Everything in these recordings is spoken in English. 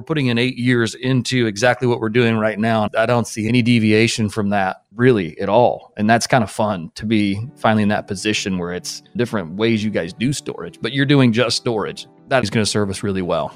we're putting in eight years into exactly what we're doing right now. I don't see any deviation from that really at all. And that's kind of fun to be finally in that position where it's different ways you guys do storage, but you're doing just storage. That is going to serve us really well.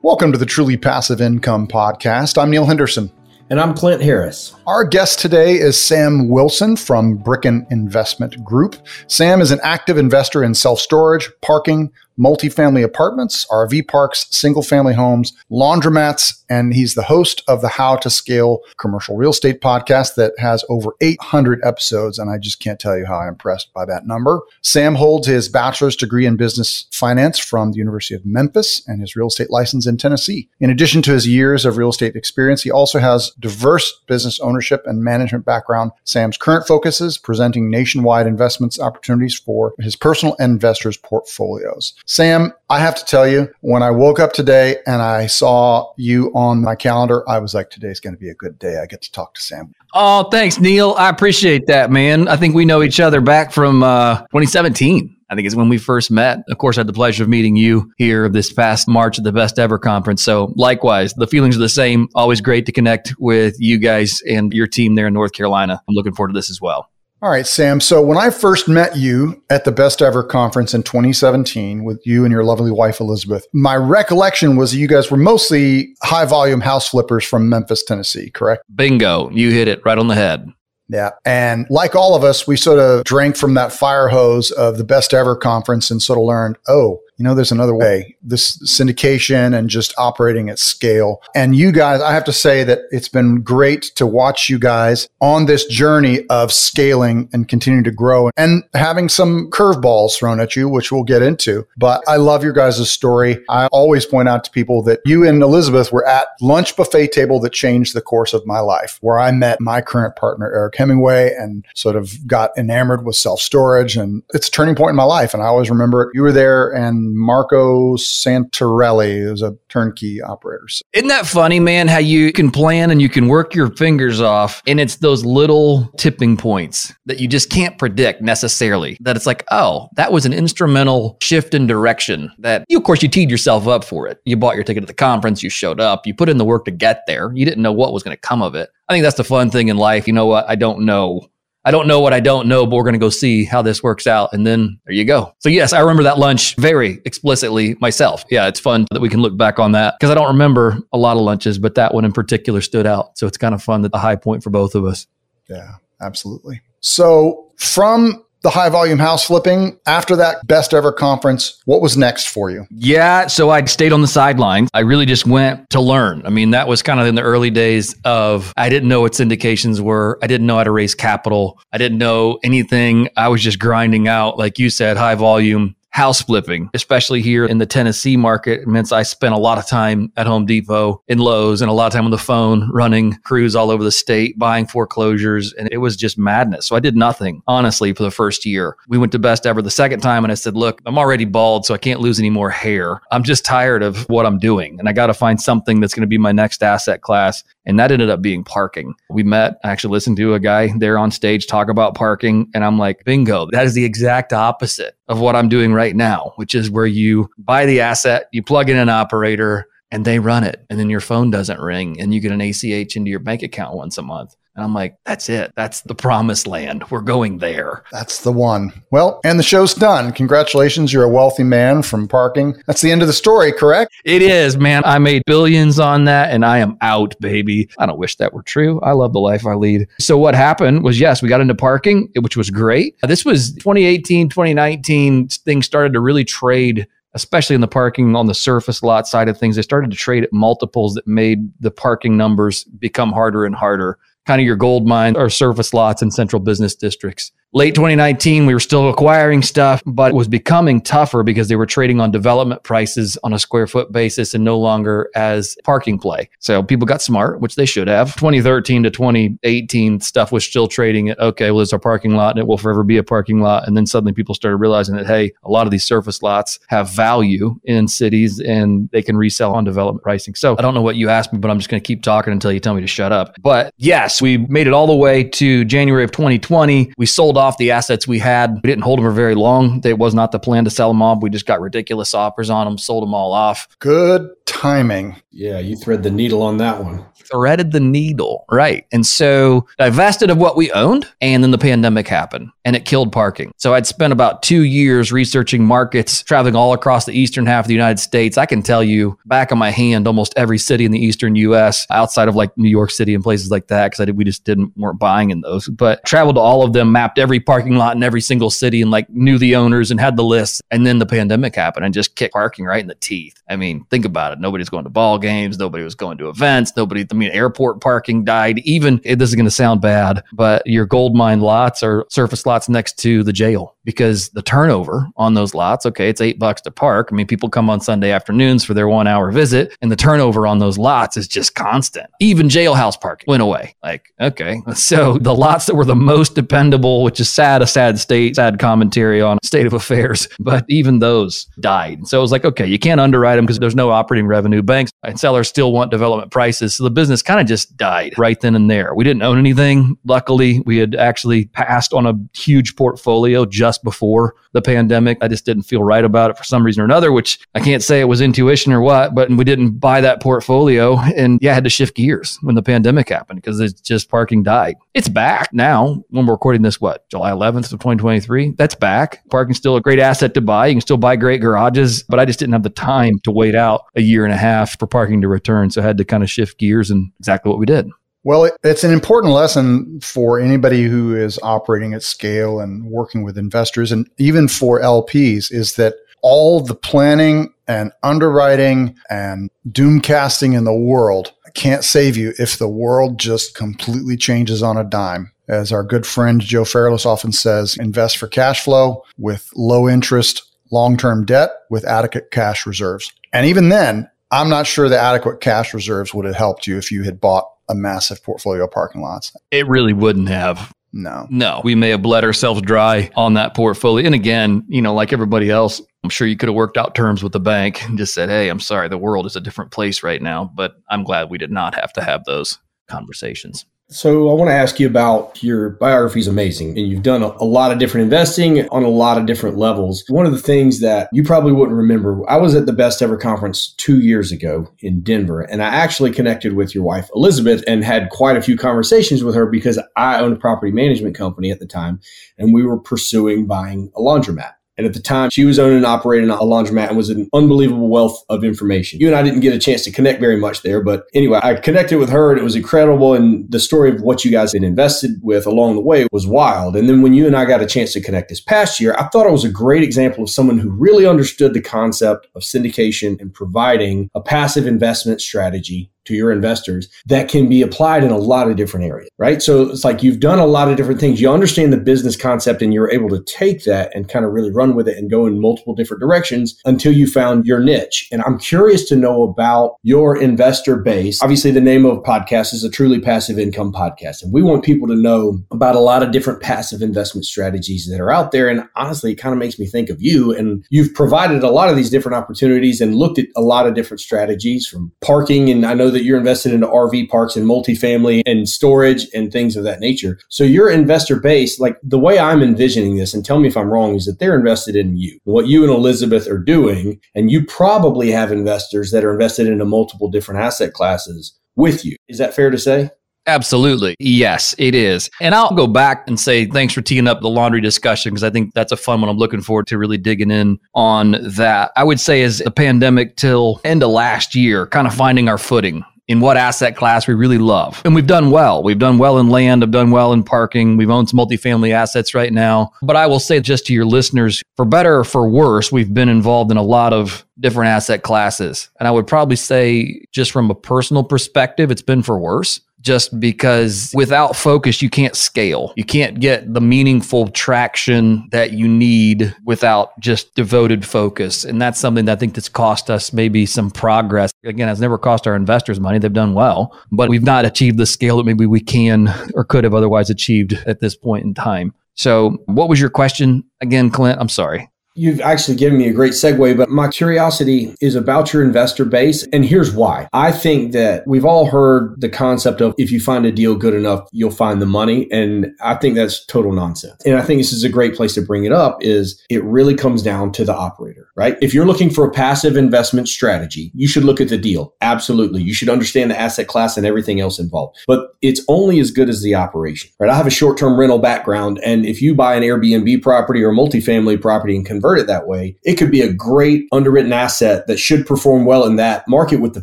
Welcome to the Truly Passive Income Podcast. I'm Neil Henderson. And I'm Clint Harris. Our guest today is Sam Wilson from Bricken Investment Group. Sam is an active investor in self storage, parking, multifamily apartments, RV parks, single family homes, laundromats, and he's the host of the How to Scale Commercial Real Estate podcast that has over 800 episodes. And I just can't tell you how I'm impressed by that number. Sam holds his bachelor's degree in business finance from the University of Memphis and his real estate license in Tennessee. In addition to his years of real estate experience, he also has diverse business ownership and management background. Sam's current focus is presenting nationwide investments opportunities for his personal investors' portfolios. Sam, I have to tell you, when I woke up today and I saw you on my calendar, I was like, today's going to be a good day. I get to talk to Sam. Oh, thanks, Neil. I appreciate that, man. I think we know each other back from uh, 2017. I think it's when we first met. Of course, I had the pleasure of meeting you here this past March at the Best Ever Conference. So, likewise, the feelings are the same. Always great to connect with you guys and your team there in North Carolina. I'm looking forward to this as well. All right, Sam. So when I first met you at the Best Ever conference in 2017 with you and your lovely wife, Elizabeth, my recollection was you guys were mostly high volume house flippers from Memphis, Tennessee, correct? Bingo. You hit it right on the head. Yeah. And like all of us, we sort of drank from that fire hose of the Best Ever conference and sort of learned, oh, you know, there's another way. This syndication and just operating at scale. And you guys, I have to say that it's been great to watch you guys on this journey of scaling and continuing to grow and having some curveballs thrown at you, which we'll get into. But I love your guys' story. I always point out to people that you and Elizabeth were at lunch buffet table that changed the course of my life, where I met my current partner, Eric Hemingway, and sort of got enamored with self storage. And it's a turning point in my life. And I always remember it. You were there and Marco Santarelli, who's a turnkey operator. Isn't that funny, man? How you can plan and you can work your fingers off, and it's those little tipping points that you just can't predict necessarily. That it's like, oh, that was an instrumental shift in direction. That you, of course, you teed yourself up for it. You bought your ticket to the conference, you showed up, you put in the work to get there. You didn't know what was going to come of it. I think that's the fun thing in life. You know what? I don't know I don't know what I don't know, but we're going to go see how this works out. And then there you go. So, yes, I remember that lunch very explicitly myself. Yeah, it's fun that we can look back on that because I don't remember a lot of lunches, but that one in particular stood out. So, it's kind of fun that the high point for both of us. Yeah, absolutely. So, from the high volume house flipping. After that best ever conference, what was next for you? Yeah, so I stayed on the sidelines. I really just went to learn. I mean, that was kind of in the early days of I didn't know what syndications were. I didn't know how to raise capital. I didn't know anything. I was just grinding out, like you said, high volume house flipping, especially here in the Tennessee market. It means I spent a lot of time at Home Depot in Lowe's and a lot of time on the phone running crews all over the state, buying foreclosures. And it was just madness. So I did nothing, honestly, for the first year. We went to best ever the second time and I said, look, I'm already bald, so I can't lose any more hair. I'm just tired of what I'm doing. And I got to find something that's going to be my next asset class. And that ended up being parking. We met, I actually listened to a guy there on stage talk about parking. And I'm like, bingo, that is the exact opposite of what I'm doing right now, which is where you buy the asset, you plug in an operator, and they run it. And then your phone doesn't ring and you get an ACH into your bank account once a month. And I'm like, that's it. That's the promised land. We're going there. That's the one. Well, and the show's done. Congratulations. You're a wealthy man from parking. That's the end of the story, correct? It is, man. I made billions on that and I am out, baby. I don't wish that were true. I love the life I lead. So, what happened was, yes, we got into parking, which was great. This was 2018, 2019. Things started to really trade especially in the parking on the surface lot side of things, they started to trade at multiples that made the parking numbers become harder and harder kind of your gold mine or surface lots in central business districts. Late 2019, we were still acquiring stuff, but it was becoming tougher because they were trading on development prices on a square foot basis and no longer as parking play. So people got smart, which they should have. 2013 to 2018, stuff was still trading at, okay, well, it's our parking lot and it will forever be a parking lot. And then suddenly people started realizing that, hey, a lot of these surface lots have value in cities and they can resell on development pricing. So I don't know what you asked me, but I'm just going to keep talking until you tell me to shut up. But yes, we made it all the way to January of 2020. We sold off the assets we had. We didn't hold them for very long. It was not the plan to sell them off. We just got ridiculous offers on them, sold them all off. Good timing. Yeah, you thread the needle on that one. Threaded the needle, right. And so divested of what we owned, and then the pandemic happened and it killed parking. So I'd spent about two years researching markets, traveling all across the eastern half of the United States. I can tell you back on my hand almost every city in the eastern US outside of like New York City and places like that because we just didn't weren't buying in those. But traveled to all of them, mapped every parking lot in every single city and like knew the owners and had the list. And then the pandemic happened and just kicked parking right in the teeth. I mean, think about it. Nobody's going to ball games, nobody was going to events, nobody I mean airport parking died. Even eh, this is going to sound bad, but your gold mine lots or surface lots next to the jail because the turnover on those lots, okay, it's eight bucks to park. I mean, people come on Sunday afternoons for their one hour visit, and the turnover on those lots is just constant. Even jailhouse parking went away. Like, okay. So the lots that were the most dependable, which is sad, a sad state, sad commentary on state of affairs, but even those died. So it was like, okay, you can't underwrite them because there's no operating revenue. Banks and sellers still want development prices. So the business kind of just died right then and there. We didn't own anything. Luckily, we had actually passed on a huge portfolio just just before the pandemic. I just didn't feel right about it for some reason or another, which I can't say it was intuition or what, but we didn't buy that portfolio. And yeah, I had to shift gears when the pandemic happened because it's just parking died. It's back now when we're recording this, what, July 11th of 2023? That's back. Parking's still a great asset to buy. You can still buy great garages, but I just didn't have the time to wait out a year and a half for parking to return. So I had to kind of shift gears and exactly what we did. Well, it's an important lesson for anybody who is operating at scale and working with investors, and even for LPs, is that all the planning and underwriting and doom casting in the world can't save you if the world just completely changes on a dime. As our good friend Joe Fairless often says, invest for cash flow with low interest, long term debt with adequate cash reserves. And even then, I'm not sure the adequate cash reserves would have helped you if you had bought a massive portfolio of parking lots. It really wouldn't have. No. No. We may have bled ourselves dry on that portfolio. And again, you know, like everybody else, I'm sure you could have worked out terms with the bank and just said, hey, I'm sorry, the world is a different place right now. But I'm glad we did not have to have those conversations. So I want to ask you about your biography is amazing and you've done a, a, lot of different investing on a lot of different levels. One of the things that you probably wouldn't remember, I was at the best ever conference 2 years ago in Denver and I actually connected with your wife Elizabeth and had quite a few conversations with her because I owned a property management company at the time and we were pursuing buying a laundromat. And at the time, she was owning and operating a laundromat and was an unbelievable wealth of information. You and I didn't get a chance to connect very much there, but anyway, I connected with her and it was incredible. And the story of what you guys had invested with along the way was wild. And then when you and I got a chance to connect this past year, I thought it was a great example of someone who really understood the concept of syndication and providing a passive investment strategy to your investors that can be applied in a lot of different areas, right? So it's like you've done a lot of different things. You understand the business concept and you're able to take that and kind of really run with it and go in multiple different directions until you found your niche. And I'm curious to know about your investor base. Obviously, the name of podcast is a truly passive income podcast. And we want people to know about a lot of different passive investment strategies that are out there. And honestly, it kind of makes me think of you. And you've provided a lot of these different opportunities and looked at a lot of different strategies from parking. And I know that you're invested into RV parks and multifamily and storage and things of that nature. So your investor base, like the way I'm envisioning this, and tell me if I'm wrong, is that they're invested in you, what you and Elizabeth are doing. And you probably have investors that are invested into multiple different asset classes with you. Is that fair to say? Absolutely. Yes, it is. And I'll go back and say thanks for teeing up the laundry discussion because I think that's a fun one. I'm looking forward to really digging in on that. I would say as the pandemic till end of last year, kind of finding our footing in what asset class we really love. And we've done well. We've done well in land, I've done well in parking. We've owned some multifamily assets right now. But I will say just to your listeners, for better or for worse, we've been involved in a lot of different asset classes. And I would probably say just from a personal perspective, it's been for worse just because without focus, you can't scale. You can't get the meaningful traction that you need without just devoted focus. And that's something that I think that's cost us maybe some progress. Again, it's never cost our investors money. They've done well, but we've not achieved the scale that maybe we can or could have otherwise achieved at this point in time. So, what was your question again, Clint? I'm sorry. You've actually given me a great segue, but my curiosity is about your investor base. And here's why. I think that we've all heard the concept of if you find a deal good enough, you'll find the money. And I think that's total nonsense. And I think this is a great place to bring it up is it really comes down to the operator, right? If you're looking for a passive investment strategy, you should look at the deal. Absolutely. You should understand the asset class and everything else involved. But it's only as good as the operation, right? I have a short-term rental background. And if you buy an Airbnb property or a multifamily property and convert it that way, it could be a great underwritten asset that should perform well in that market with the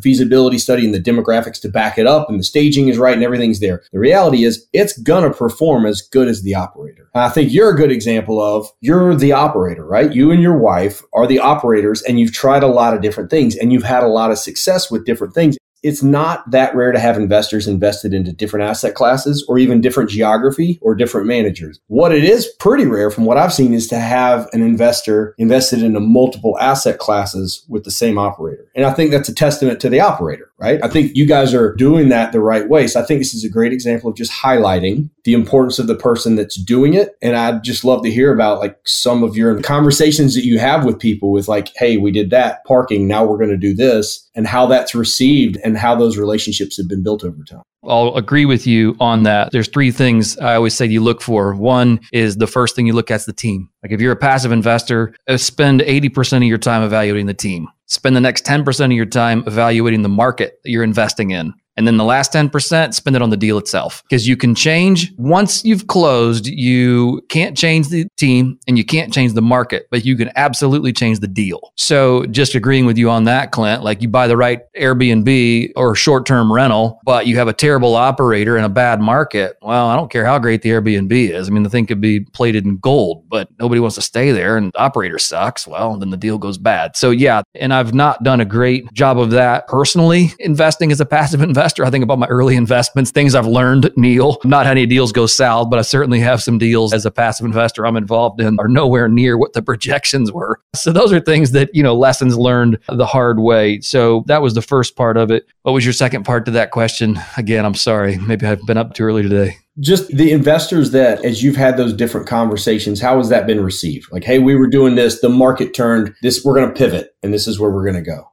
feasibility study and the demographics to back it up and the staging is right and everything's there. The reality is it's going to perform as good as the operator. I think you're a good example of you're the operator, right? You and your wife are the operators and you've tried a lot of different things and you've had a lot of success with different things it's not that rare to have investors invested into different asset classes or even different geography or different managers. What it is pretty rare from what I've seen is to have an investor invested into multiple asset classes with the same operator. And I think that's a testament to the operator, right? I think you guys are doing that the right way. So I think this is a great example of just highlighting the importance of the person that's doing it. And I'd just love to hear about like some of your conversations that you have with people with like, hey, we did that parking. Now we're going to do this and how that's received and how those relationships have been built over time. I'll agree with you on that. There's three things I always say you look for. One is the first thing you look at is the team. Like if you're a passive investor, uh, spend 80% of your time evaluating the team. Spend the next 10% of your time evaluating the market that you're investing in. And then the last 10%, spend it on the deal itself. Because you can change once you've closed, you can't change the team and you can't change the market, but you can absolutely change the deal. So just agreeing with you on that, Clint, like you buy the right Airbnb or short term rental, but you have a terrible operator in a bad market. Well, I don't care how great the Airbnb is. I mean, the thing could be plated in gold, but nobody wants to stay there and the operator sucks. Well, then the deal goes bad. So yeah, and I've not done a great job of that personally investing as a passive investor investor. I think about my early investments, things I've learned, Neil. Not any deals go south, but I certainly have some deals as a passive investor I'm involved in are nowhere near what the projections were. So those are things that, you know, lessons learned the hard way. So that was the first part of it. What was your second part to that question? Again, I'm sorry. Maybe I've been up too early today just the investors that as you've had those different conversations how has that been received like hey we were doing this the market turned this we're going to pivot and this is where we're going to go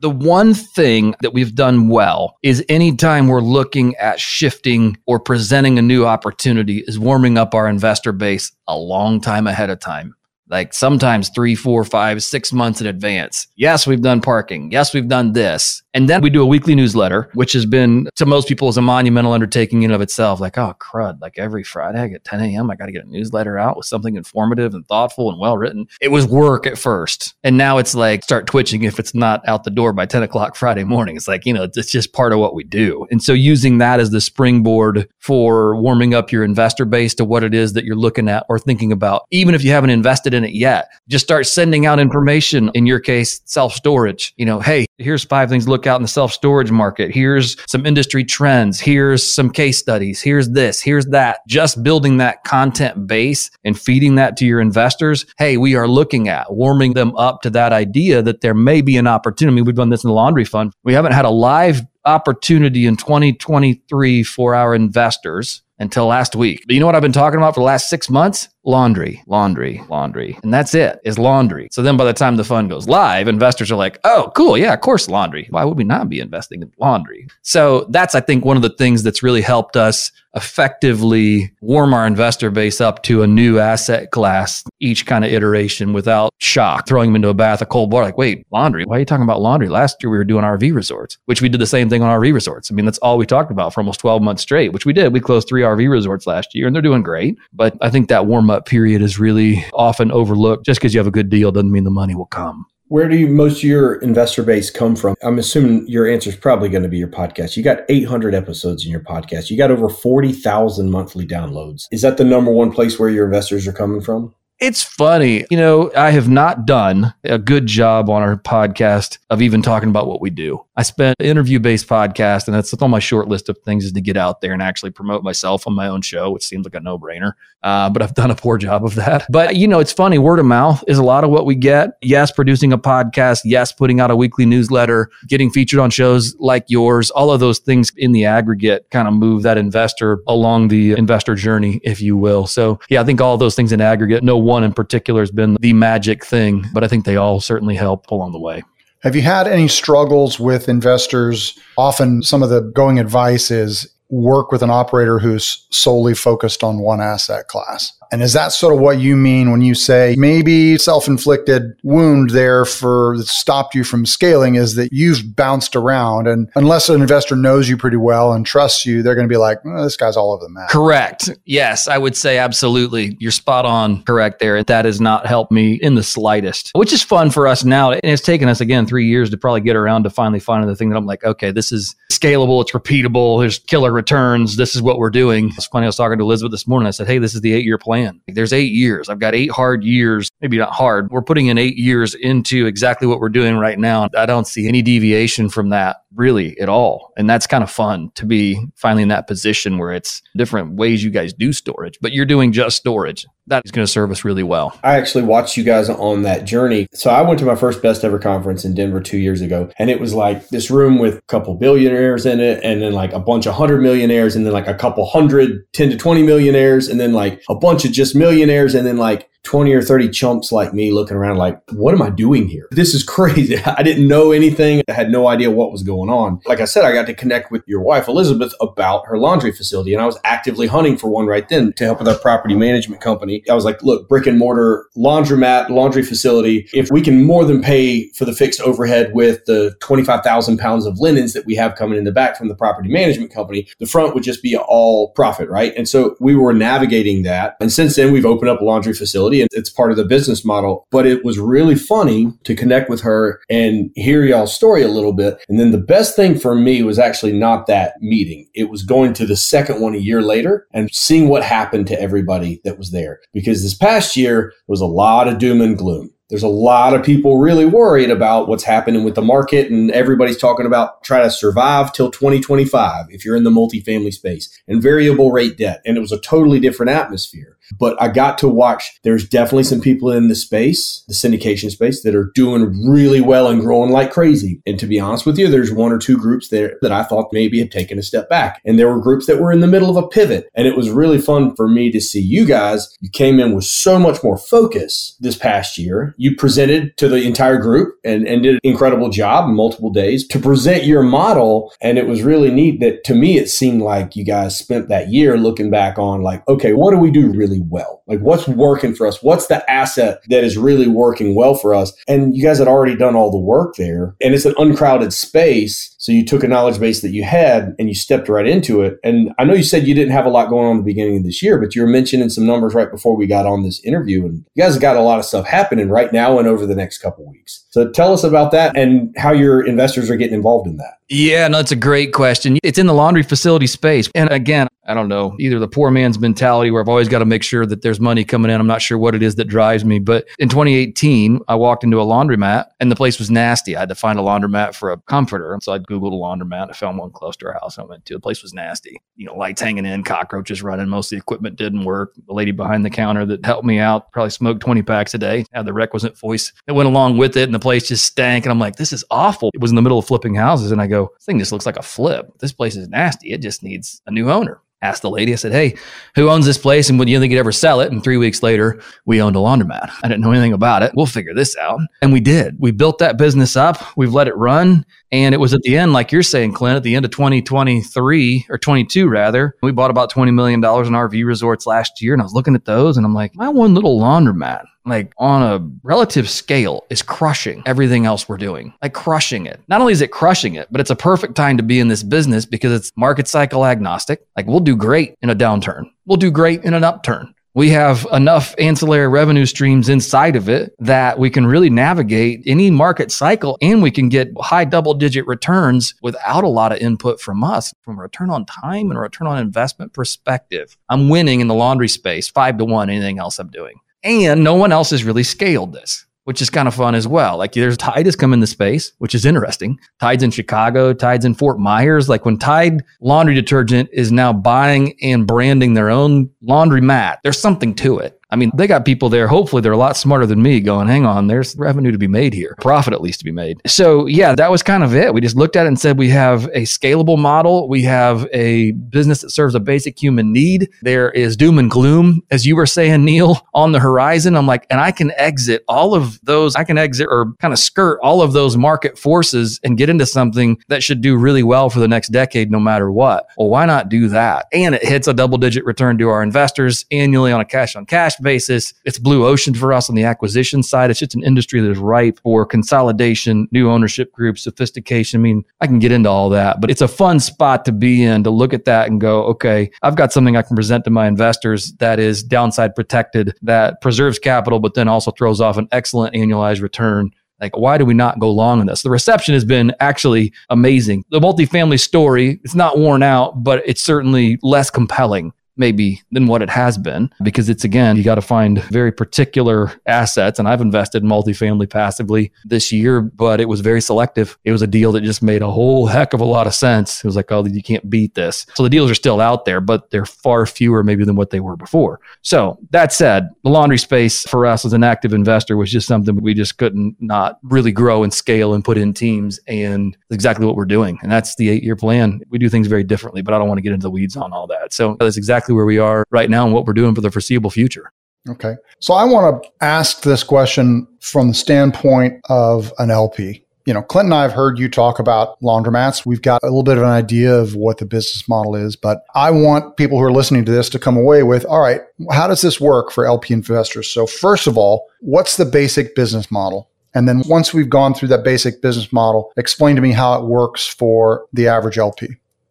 the one thing that we've done well is anytime we're looking at shifting or presenting a new opportunity is warming up our investor base a long time ahead of time like sometimes three, four, five, six months in advance. Yes, we've done parking. Yes, we've done this. And then we do a weekly newsletter, which has been to most people is a monumental undertaking in of itself. Like, oh crud, like every Friday at 10 a.m., I got to get a newsletter out with something informative and thoughtful and well written. It was work at first. And now it's like start twitching if it's not out the door by 10 o'clock Friday morning. It's like, you know, it's just part of what we do. And so using that as the springboard for warming up your investor base to what it is that you're looking at or thinking about, even if you haven't invested in in it yet. Just start sending out information. In your case, self storage. You know, hey, here's five things look out in the self storage market. Here's some industry trends. Here's some case studies. Here's this. Here's that. Just building that content base and feeding that to your investors. Hey, we are looking at warming them up to that idea that there may be an opportunity. We've done this in the laundry fund. We haven't had a live opportunity in 2023 for our investors until last week. But you know what I've been talking about for the last six months? Laundry, laundry, laundry. And that's it, is laundry. So then by the time the fund goes live, investors are like, oh, cool. Yeah, of course, laundry. Why would we not be investing in laundry? So that's, I think, one of the things that's really helped us effectively warm our investor base up to a new asset class each kind of iteration without shock, throwing them into a bath of cold water. Like, wait, laundry? Why are you talking about laundry? Last year we were doing RV resorts, which we did the same thing on RV resorts. I mean, that's all we talked about for almost 12 months straight, which we did. We closed three RV resorts last year and they're doing great. But I think that warm up period is really often overlooked. Just because you have a good deal doesn't mean the money will come. Where do you, most of your investor base come from? I'm assuming your answer is probably going to be your podcast. You got 800 episodes in your podcast. You got over 40,000 monthly downloads. Is that the number one place where your investors are coming from? It's funny. You know, I have not done a good job on our podcast of even talking about what we do. I spent interview based podcast, and that's on my short list of things is to get out there and actually promote myself on my own show, which seems like a no brainer. Uh, but I've done a poor job of that. But, you know, it's funny. Word of mouth is a lot of what we get. Yes, producing a podcast. Yes, putting out a weekly newsletter, getting featured on shows like yours. All of those things in the aggregate kind of move that investor along the investor journey, if you will. So, yeah, I think all those things in aggregate, no one in particular has been the magic thing, but I think they all certainly help along the way. Have you had any struggles with investors? Often, some of the going advice is work with an operator who's solely focused on one asset class. And is that sort of what you mean when you say maybe self inflicted wound there for stopped you from scaling is that you've bounced around? And unless an investor knows you pretty well and trusts you, they're going to be like, oh, this guy's all over the map. Correct. Yes, I would say absolutely. You're spot on correct there. That has not helped me in the slightest, which is fun for us now. And it's taken us, again, three years to probably get around to finally finding the thing that I'm like, okay, this is scalable, it's repeatable, there's killer returns, this is what we're doing. It's funny, I was talking to Elizabeth this morning. I said, hey, this is the eight year plan plan. There's eight years. I've got eight hard years, maybe not hard. We're putting in eight years into exactly what we're doing right now. I don't see any deviation from that really at all. And that's kind of fun to be finally in that position where it's different ways you guys do storage, but you're doing just storage. That is going to serve us really well. I actually watched you guys on that journey. So I went to my first best ever conference in Denver two years ago, and it was like this room with a couple billionaires in it, and then like a bunch of hundred millionaires, and then like a couple hundred, 10 to 20 millionaires, and then like a bunch of just millionaires, and then like 20 or 30 chumps like me looking around like, what am I doing here? This is crazy. I didn't know anything. I had no idea what was going on. Like I said, I got to connect with your wife, Elizabeth, about her laundry facility. And I was actively hunting for one right then to help with our property management company. I was like, look, brick and mortar laundromat, laundry facility. If we can more than pay for the fixed overhead with the 25,000 pounds of linens that we have coming in the back from the property management company, the front would just be all profit, right? And so we were navigating that. And since then, we've opened up a laundry facility and it's part of the business model. But it was really funny to connect with her and hear y'all's story a little bit. And then the best thing for me was actually not that meeting. It was going to the second one a year later and seeing what happened to everybody that was there. Because this past year was a lot of doom and gloom there's a lot of people really worried about what's happening with the market and everybody's talking about try to survive till 2025 if you're in the multifamily space and variable rate debt and it was a totally different atmosphere but I got to watch. There's definitely some people in the space, the syndication space, that are doing really well and growing like crazy. And to be honest with you, there's one or two groups there that I thought maybe had taken a step back. And there were groups that were in the middle of a pivot. And it was really fun for me to see you guys. You came in with so much more focus this past year. You presented to the entire group and, and did an incredible job multiple days to present your model. And it was really neat that to me, it seemed like you guys spent that year looking back on like, okay, what do we do really well? Like what's working for us? What's the asset that is really working well for us? And you guys had already done all the work there and it's an uncrowded space. So you took a knowledge base that you had and you stepped right into it. And I know you said you didn't have a lot going on the beginning of this year, but you were mentioning some numbers right before we got on this interview. And you guys got a lot of stuff happening right now and over the next couple weeks. So tell us about that and how your investors are getting involved in that. Yeah, no, it's a great question. It's in the laundry facility space. And again, I don't know, either the poor man's mentality where I've always got to make sure that there's money coming in. I'm not sure what it is that drives me. But in 2018, I walked into a laundromat and the place was nasty. I had to find a laundromat for a comforter. So I Googled a laundromat. I found one close to our house I went to. The place was nasty. You know, lights hanging in, cockroaches running. Most of the equipment didn't work. The lady behind the counter that helped me out probably smoked 20 packs a day, had the requisite voice that went along with it. And the place just stank. And I'm like, this is awful. It was in the middle of flipping houses. And I go, this thing just looks like a flip. This place is nasty. It just needs a new owner asked the lady, I said, Hey, who owns this place? And would you think you'd ever sell it? And three weeks later, we owned a laundromat. I didn't know anything about it. We'll figure this out. And we did. We built that business up. We've let it run. And it was at the end, like you're saying, Clint, at the end of 2023 or 22 rather, we bought about $20 million in RV resorts last year. And I was looking at those and I'm like, my one little laundromat, like on a relative scale, is crushing everything else we're doing, like crushing it. Not only is it crushing it, but it's a perfect time to be in this business because it's market cycle agnostic. Like we'll do great in a downturn, we'll do great in an upturn we have enough ancillary revenue streams inside of it that we can really navigate any market cycle and we can get high double digit returns without a lot of input from us from a return on time and a return on investment perspective. I'm winning in the laundry space five to one, anything else I'm doing. And no one else has really scaled this which is kind of fun as well. Like there's Tide has come into space, which is interesting. Tide's in Chicago, Tide's in Fort Myers. Like when Tide laundry detergent is now buying and branding their own laundry mat, there's something to it. I mean, they got people there. Hopefully, they're a lot smarter than me going, hang on, there's revenue to be made here, profit at least to be made. So, yeah, that was kind of it. We just looked at it and said, we have a scalable model. We have a business that serves a basic human need. There is doom and gloom, as you were saying, Neil, on the horizon. I'm like, and I can exit all of those, I can exit or kind of skirt all of those market forces and get into something that should do really well for the next decade, no matter what. Well, why not do that? And it hits a double digit return to our investors annually on a cash on cash basis. It's blue ocean for us on the acquisition side. It's just an industry that is ripe for consolidation, new ownership groups, sophistication. I mean, I can get into all that, but it's a fun spot to be in to look at that and go, okay, I've got something I can present to my investors that is downside protected, that preserves capital, but then also throws off an excellent annualized return like, why do we not go long on this? The reception has been actually amazing. The multifamily story, it's not worn out, but it's certainly less compelling maybe than what it has been because it's again you got to find very particular assets and I've invested multifamily passively this year but it was very selective. It was a deal that just made a whole heck of a lot of sense. It was like oh you can't beat this. So the deals are still out there but they're far fewer maybe than what they were before. So that said the laundry space for us as an active investor was just something we just couldn't not really grow and scale and put in teams and exactly what we're doing and that's the 8 year plan. We do things very differently but I don't want to get into the weeds on all that. So that's exactly exactly where we are right now and what we're doing for the foreseeable future. Okay. So I want to ask this question from the standpoint of an LP. You know, Clint and I have heard you talk about laundromats. We've got a little bit of an idea of what the business model is, but I want people who are listening to this to come away with all right, how does this work for LP investors? So, first of all, what's the basic business model? And then once we've gone through that basic business model, explain to me how it works for the average LP.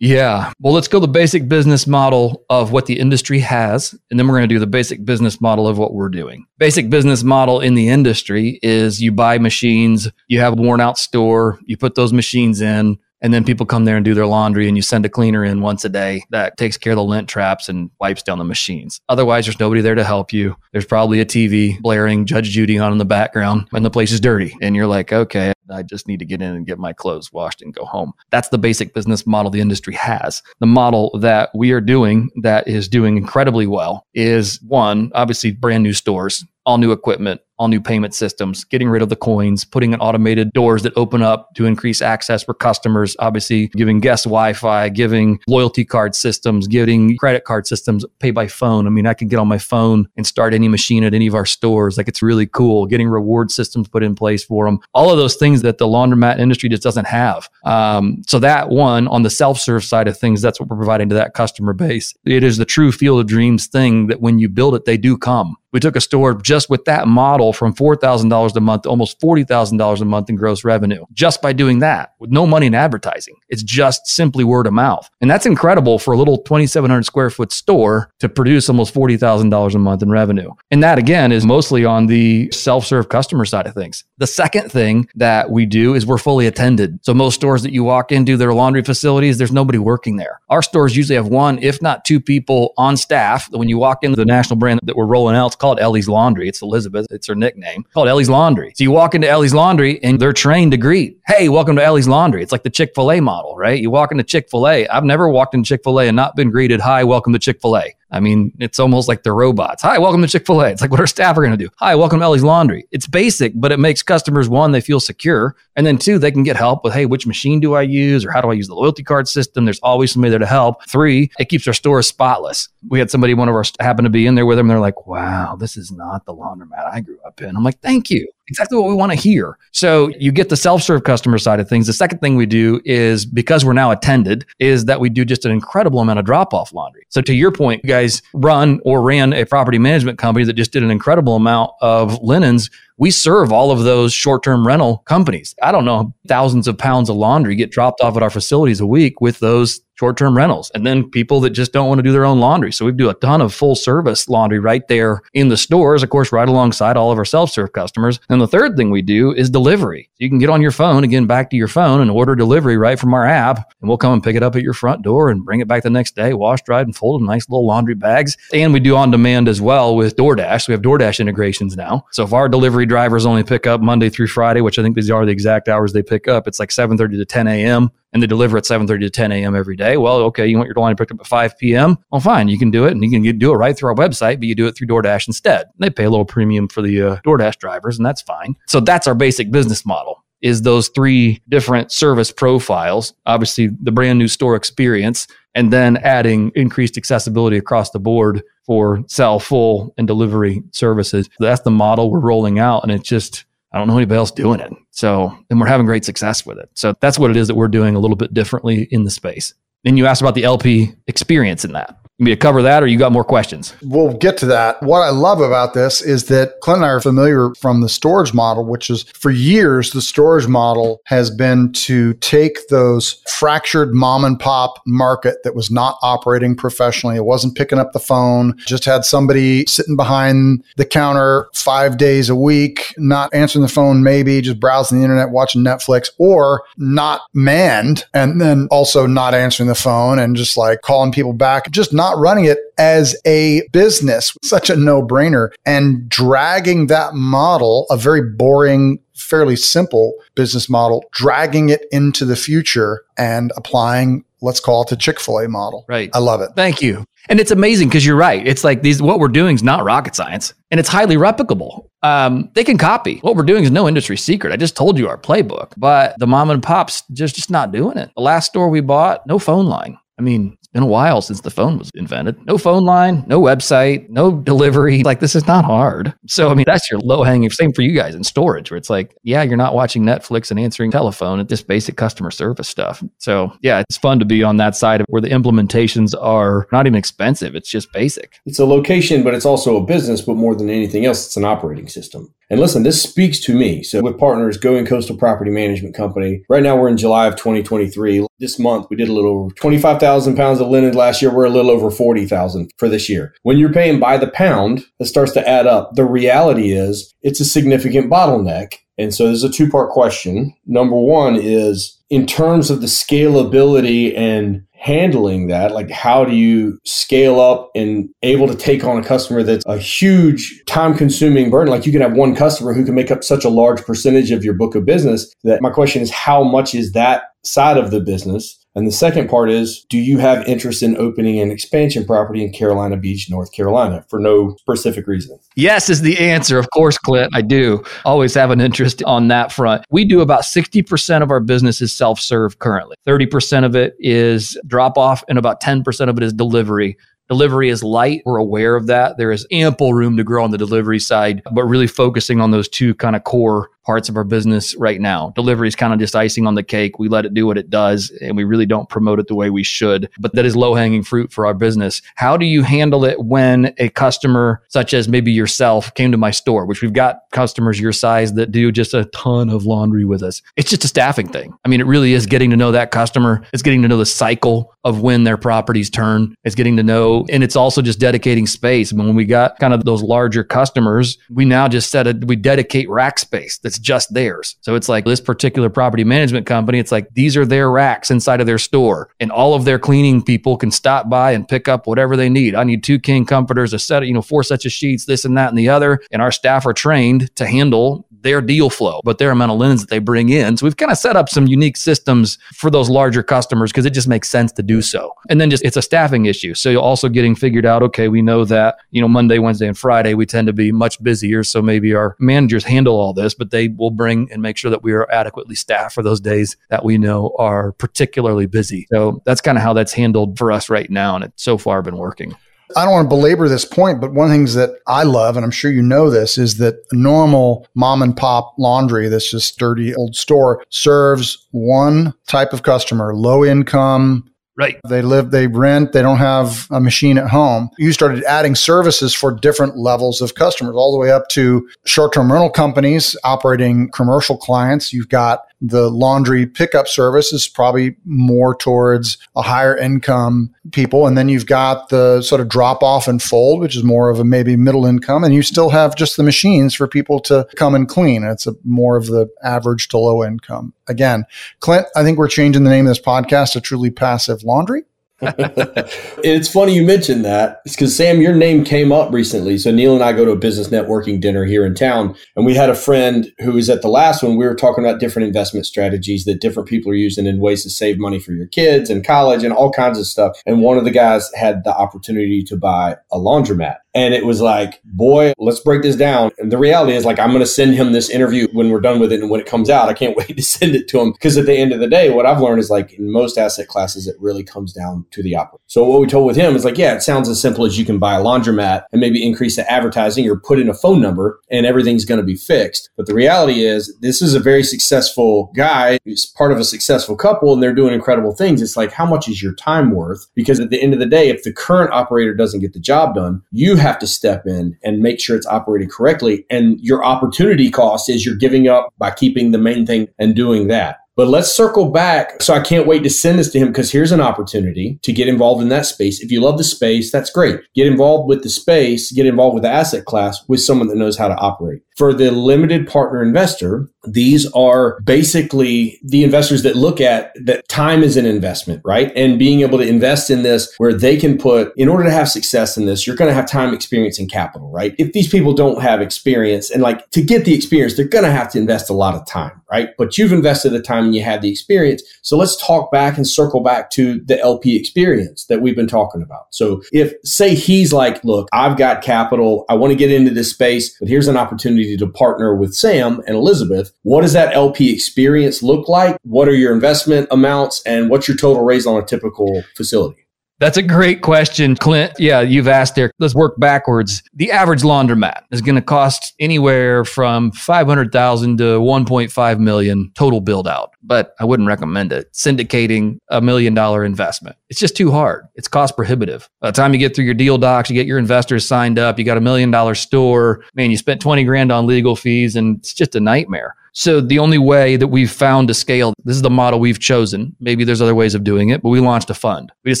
Yeah. Well, let's go the basic business model of what the industry has, and then we're going to do the basic business model of what we're doing. Basic business model in the industry is you buy machines, you have a worn out store, you put those machines in, and then people come there and do their laundry and you send a cleaner in once a day that takes care of the lint traps and wipes down the machines. Otherwise, there's nobody there to help you. There's probably a TV blaring Judge Judy on in the background and the place is dirty. And you're like, okay, I just need to get in and get my clothes washed and go home. That's the basic business model the industry has. The model that we are doing that is doing incredibly well is one, obviously brand new stores, all new equipment, all new payment systems, getting rid of the coins, putting in automated doors that open up to increase access for customers, obviously giving guest Wi-Fi, giving loyalty card systems, giving credit card systems, pay by phone. I mean, I can get on my phone and start any machine at any of our stores. Like it's really cool. Getting reward systems put in place for them. All of those things that the laundromat industry just doesn't have. Um, so that one on the self-serve side of things, that's what we're providing to that customer base. It is the true field of dreams thing that when you build it, they do come. We took a store just with that model from $4,000 a month to almost $40,000 a month in gross revenue just by doing that with no money in advertising. It's just simply word of mouth. And that's incredible for a little 2,700 square foot store to produce almost $40,000 a month in revenue. And that again is mostly on the self serve customer side of things. The second thing that we do is we're fully attended. So most stores that you walk into their laundry facilities, there's nobody working there. Our stores usually have one, if not two people on staff. When you walk into the national brand that we're rolling out, called Ellie's Laundry. It's Elizabeth. It's her nickname. Called Ellie's Laundry. So you walk into Ellie's Laundry and they're trained to greet. Hey, welcome to Ellie's Laundry. It's like the Chick Fil A model, right? You walk into Chick Fil A. I've never walked in Chick Fil A and not been greeted. Hi, welcome to Chick Fil A. I mean, it's almost like they're robots. Hi, welcome to Chick fil A. It's like what our staff are going to do. Hi, welcome to Ellie's Laundry. It's basic, but it makes customers one, they feel secure. And then two, they can get help with, hey, which machine do I use? Or how do I use the loyalty card system? There's always somebody there to help. Three, it keeps our stores spotless. We had somebody, one of our happened to be in there with them. They're like, wow, this is not the laundromat I grew up in. I'm like, thank you exactly what we want to hear. So you get the self-serve customer side of things. The second thing we do is because we're now attended is that we do just an incredible amount of drop-off laundry. So to your point, you guys run or ran a property management company that just did an incredible amount of linens we serve all of those short term rental companies. I don't know, thousands of pounds of laundry get dropped off at our facilities a week with those short term rentals. And then people that just don't want to do their own laundry. So we do a ton of full service laundry right there in the stores, of course, right alongside all of our self serve customers. And the third thing we do is delivery. You can get on your phone, again, back to your phone and order delivery right from our app. And we'll come and pick it up at your front door and bring it back the next day, wash, dried, and folded in nice little laundry bags. And we do on demand as well with DoorDash. we have DoorDash integrations now. So if our delivery drivers only pick up Monday through Friday, which I think these are the exact hours they pick up. It's like 7:30 to 10 a.m. and they deliver at 7.30 to 10 a.m. every day. Well, okay, you want your laundry picked up at 5 p.m.? Well, fine, you can do it, and you can get, do it right through our website, but you do it through DoorDash instead. They pay a little premium for the uh, DoorDash drivers, and that's fine. So that's our basic business model is those three different service profiles. Obviously, the brand new store experience, and then adding increased accessibility across the board for sell full and delivery services. That's the model we're rolling out. And it's just, I don't know anybody else doing it. So, and we're having great success with it. So that's what it is that we're doing a little bit differently in the space. And you asked about the LP experience in that me to cover that or you got more questions? We'll get to that. What I love about this is that Clint and I are familiar from the storage model, which is for years, the storage model has been to take those fractured mom and pop market that was not operating professionally. It wasn't picking up the phone, just had somebody sitting behind the counter five days a week, not answering the phone, maybe just browsing the internet, watching Netflix, or not manned, and then also not answering the phone and just like calling people back, just not not running it as a business, such a no brainer, and dragging that model, a very boring, fairly simple business model, dragging it into the future and applying let's call it the Chick-fil-A model. Right. I love it. Thank you. And it's amazing because you're right. It's like these what we're doing is not rocket science and it's highly replicable. Um, they can copy. What we're doing is no industry secret. I just told you our playbook, but the mom and pops just just not doing it. The last store we bought, no phone line. I mean, been a while since the phone was invented. No phone line, no website, no delivery. Like this is not hard. So I mean, that's your low hanging. Same for you guys in storage, where it's like, yeah, you're not watching Netflix and answering telephone. It's just basic customer service stuff. So yeah, it's fun to be on that side of where the implementations are not even expensive. It's just basic. It's a location, but it's also a business. But more than anything else, it's an operating system. And listen, this speaks to me. So with partners, Going Coastal Property Management Company, right now we're in July of 2023. This month we did a little over 25,000 pounds of linen last year. We're a little over 40,000 for this year. When you're paying by the pound, it starts to add up. The reality is it's a significant bottleneck. And so there's a two part question. Number one is in terms of the scalability and handling that? Like how do you scale up and able to take on a customer that's a huge time consuming burden? Like you can have one customer who can make up such a large percentage of your book of business that my question is how much is that side of the business and the second part is, do you have interest in opening an expansion property in Carolina Beach, North Carolina for no specific reason? Yes, is the answer. Of course, Clint, I do always have an interest on that front. We do about 60% of our business is self serve currently, 30% of it is drop off, and about 10% of it is delivery. Delivery is light. We're aware of that. There is ample room to grow on the delivery side, but really focusing on those two kind of core parts of our business right now. Delivery is kind of just icing on the cake. We let it do what it does and we really don't promote it the way we should. But that is low hanging fruit for our business. How do you handle it when a customer, such as maybe yourself, came to my store, which we've got customers your size that do just a ton of laundry with us? It's just a staffing thing. I mean, it really is getting to know that customer. It's getting to know the cycle of when their properties turn. It's getting to know, and it's also just dedicating space. I mean, when we got kind of those larger customers, we now just said we dedicate rack space that's just theirs. So it's like this particular property management company, it's like these are their racks inside of their store, and all of their cleaning people can stop by and pick up whatever they need. I need two king comforters, a set of, you know, four sets of sheets, this and that and the other. And our staff are trained to handle their deal flow, but their amount of linens that they bring in. So we've kind of set up some unique systems for those larger customers because it just makes sense to do so. And then just it's a staffing issue. So you're also getting figured out, okay, we know that, you know, Monday, Wednesday, and Friday, we tend to be much busier. So maybe our managers handle all this, but they will bring and make sure that we are adequately staffed for those days that we know are particularly busy. So that's kind of how that's handled for us right now. And it's so far been working. I don't want to belabor this point, but one of the things that I love, and I'm sure you know this, is that normal mom and pop laundry, this just dirty old store, serves one type of customer, low income, Right. They live, they rent, they don't have a machine at home. You started adding services for different levels of customers, all the way up to short term rental companies operating commercial clients. You've got the laundry pickup service is probably more towards a higher income people. And then you've got the sort of drop off and fold, which is more of a maybe middle income. And you still have just the machines for people to come and clean. It's a more of the average to low income. Again, Clint, I think we're changing the name of this podcast to Truly Passive Laundry. it's funny you mentioned that. Because Sam, your name came up recently. So Neil and I go to a business networking dinner here in town, and we had a friend who was at the last one. We were talking about different investment strategies that different people are using in ways to save money for your kids and college and all kinds of stuff. And one of the guys had the opportunity to buy a laundromat. And it was like, boy, let's break this down. And the reality is, like, I'm going to send him this interview when we're done with it. And when it comes out, I can't wait to send it to him. Because at the end of the day, what I've learned is like in most asset classes, it really comes down to the operator. So what we told with him is like, yeah, it sounds as simple as you can buy a laundromat and maybe increase the advertising or put in a phone number and everything's going to be fixed. But the reality is, this is a very successful guy who's part of a successful couple and they're doing incredible things. It's like, how much is your time worth? Because at the end of the day, if the current operator doesn't get the job done, you have to step in and make sure it's operated correctly. And your opportunity cost is you're giving up by keeping the main thing and doing that. But let's circle back. So I can't wait to send this to him because here's an opportunity to get involved in that space. If you love the space, that's great. Get involved with the space, get involved with the asset class with someone that knows how to operate. For the limited partner investor, these are basically the investors that look at that time is an investment, right? And being able to invest in this where they can put, in order to have success in this, you're going to have time, experience, and capital, right? If these people don't have experience and like to get the experience, they're going to have to invest a lot of time, right? But you've invested the time and you have the experience. So let's talk back and circle back to the LP experience that we've been talking about. So if say he's like, look, I've got capital, I want to get into this space, but here's an opportunity to partner with Sam and Elizabeth. What does that LP experience look like? What are your investment amounts and what's your total raise on a typical facility? That's a great question, Clint. Yeah, you've asked there. Let's work backwards. The average laundromat is going to cost anywhere from 500,000 to 1.5 million total build out, but I wouldn't recommend it. Syndicating a million dollar investment. It's just too hard. It's cost prohibitive. By the time you get through your deal docs, you get your investors signed up, you got a million dollar store, man, you spent 20 grand on legal fees and it's just a nightmare. So the only way that we've found to scale, this is the model we've chosen. Maybe there's other ways of doing it, but we launched a fund. We just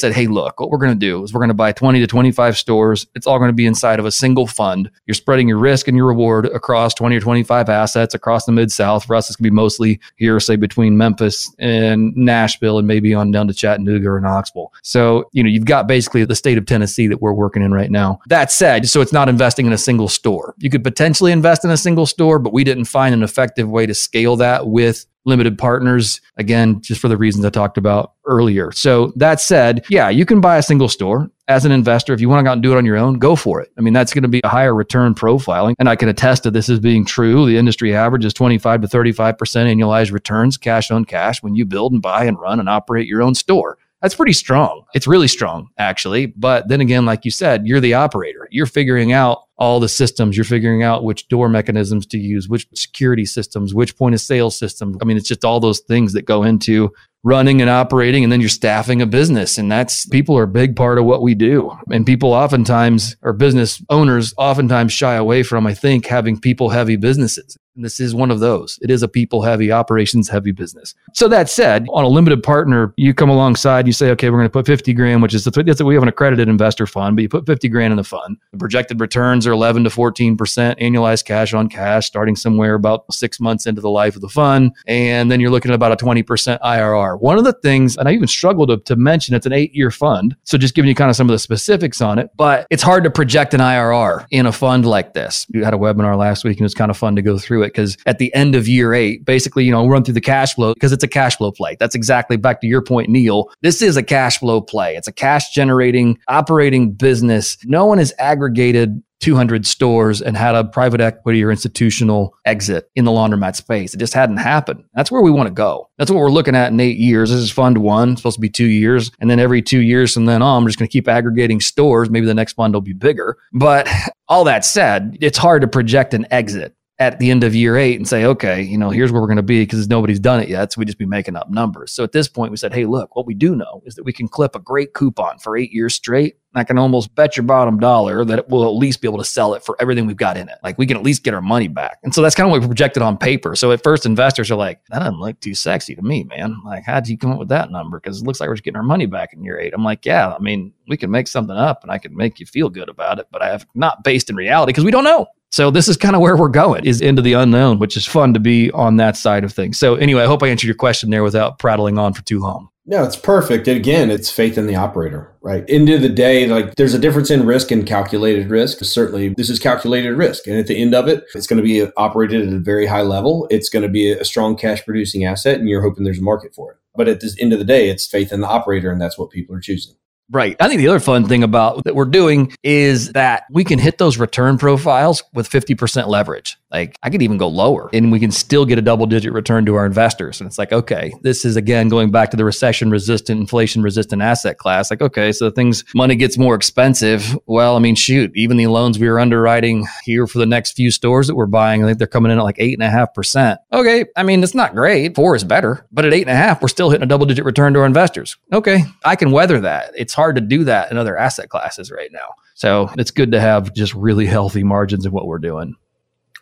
said, hey, look, what we're going to do is we're going to buy 20 to 25 stores. It's all going to be inside of a single fund. You're spreading your risk and your reward across 20 or 25 assets across the mid South. For us, it's going to be mostly here, say between Memphis and Nashville and maybe on down to Chattanooga or Knoxville. So, you know, you've got basically the state of Tennessee that we're working in right now. That said, so it's not investing in a single store. You could potentially invest in a single store, but we didn't find an effective way way to scale that with limited partners. Again, just for the reasons I talked about earlier. So that said, yeah, you can buy a single store as an investor. If you want to go out and do it on your own, go for it. I mean, that's going to be a higher return profiling. And I can attest to this as being true. The industry average is 25 to 35% annualized returns, cash on cash, when you build and buy and run and operate your own store. That's pretty strong. It's really strong, actually. But then again, like you said, you're the operator. You're figuring out all the systems. You're figuring out which door mechanisms to use, which security systems, which point of sale systems. I mean, it's just all those things that go into running and operating and then you're staffing a business and that's people are a big part of what we do and people oftentimes or business owners oftentimes shy away from i think having people heavy businesses and this is one of those. It is a people heavy, operations heavy business. So that said, on a limited partner, you come alongside, you say, okay, we're going to put 50 grand, which is the, that's we have an accredited investor fund, but you put 50 grand in the fund. The projected returns are 11 to 14% annualized cash on cash, starting somewhere about six months into the life of the fund. And then you're looking at about a 20% IRR. One of the things, and I even struggled to, to mention it's an eight year fund. So just giving you kind of some of the specifics on it, but it's hard to project an IRR in a fund like this. We had a webinar last week and it was kind of fun to go through it because at the end of year eight, basically, you know, run through the cash flow because it's a cash flow play. That's exactly back to your point, Neil. This is a cash flow play. It's a cash generating operating business. No one has aggregated 200 stores and had a private equity or institutional exit in the laundromat space. It just hadn't happened. That's where we want to go. That's what we're looking at in eight years. This is fund one, supposed to be two years. And then every two years from then on, I'm just going to keep aggregating stores. Maybe the next fund will be bigger. But all that said, it's hard to project an exit at the end of year eight and say, okay, you know, here's where we're going to be because nobody's done it yet. So we just be making up numbers. So at this point, we said, hey, look, what we do know is that we can clip a great coupon for eight years straight. I can almost bet your bottom dollar that we'll at least be able to sell it for everything we've got in it. Like we can at least get our money back. And so that's kind of what we projected on paper. So at first, investors are like, that doesn't look too sexy to me, man. Like, how'd you come up with that number? Because it looks like we're just getting our money back in year eight. I'm like, yeah, I mean, we can make something up and I can make you feel good about it, but I have not based in reality because we don't know. So this is kind of where we're going is into the unknown, which is fun to be on that side of things. So anyway, I hope I answered your question there without prattling on for too long. No, it's perfect. And again, it's faith in the operator, right? End of the day, like there's a difference in risk and calculated risk. Certainly, this is calculated risk. And at the end of it, it's going to be operated at a very high level. It's going to be a strong cash producing asset, and you're hoping there's a market for it. But at the end of the day, it's faith in the operator, and that's what people are choosing. Right. I think the other fun thing about that we're doing is that we can hit those return profiles with 50% leverage. Like I could even go lower and we can still get a double digit return to our investors. And it's like, okay, this is again going back to the recession resistant, inflation resistant asset class. Like, okay, so things money gets more expensive. Well, I mean, shoot, even the loans we were underwriting here for the next few stores that we're buying, I think they're coming in at like eight and a half percent. Okay. I mean, it's not great. Four is better, but at eight and a half, we're still hitting a double digit return to our investors. Okay. I can weather that. It's hard to do that in other asset classes right now. So it's good to have just really healthy margins in what we're doing.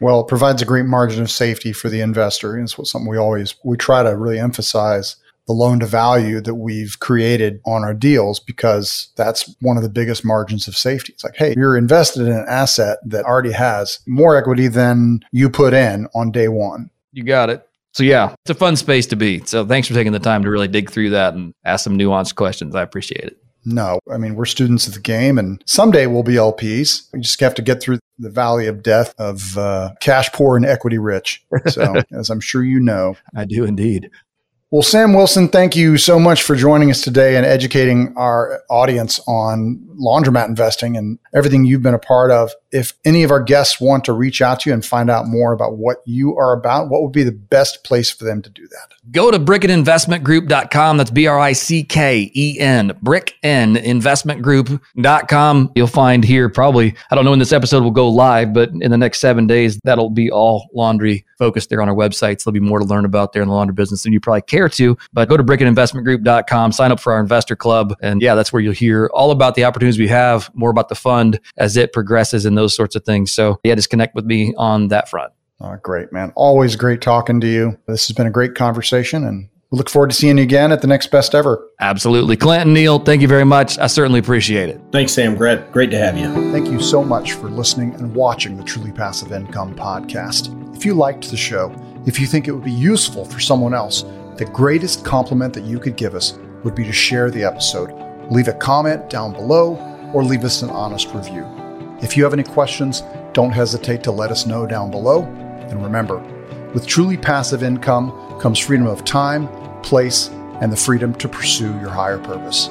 Well, it provides a great margin of safety for the investor. And it's something we always we try to really emphasize the loan to value that we've created on our deals because that's one of the biggest margins of safety. It's like, hey, you're invested in an asset that already has more equity than you put in on day one. You got it. So yeah, it's a fun space to be. So thanks for taking the time to really dig through that and ask some nuanced questions. I appreciate it. No, I mean, we're students of the game and someday we'll be LPs. We just have to get through the valley of death of uh, cash poor and equity rich. So, as I'm sure you know, I do indeed. Well, Sam Wilson, thank you so much for joining us today and educating our audience on laundromat investing and everything you've been a part of. If any of our guests want to reach out to you and find out more about what you are about, what would be the best place for them to do that? Go to brickeninvestmentgroup.com. That's B R I C K E N, brickeninvestmentgroup.com. You'll find here probably, I don't know when this episode will go live, but in the next seven days, that'll be all laundry focused there on our website. So there'll be more to learn about there in the laundry business than you probably care to. But go to brickeninvestmentgroup.com, sign up for our investor club. And yeah, that's where you'll hear all about the opportunities we have, more about the fund as it progresses and those sorts of things. So yeah, just connect with me on that front. Oh, great, man. Always great talking to you. This has been a great conversation and we look forward to seeing you again at the next best ever. Absolutely. Clinton, Neil, thank you very much. I certainly appreciate it. Thanks, Sam. Great, great to have you. Thank you so much for listening and watching the Truly Passive Income podcast. If you liked the show, if you think it would be useful for someone else, the greatest compliment that you could give us would be to share the episode. Leave a comment down below or leave us an honest review. If you have any questions, don't hesitate to let us know down below. And remember, with truly passive income comes freedom of time, place, and the freedom to pursue your higher purpose.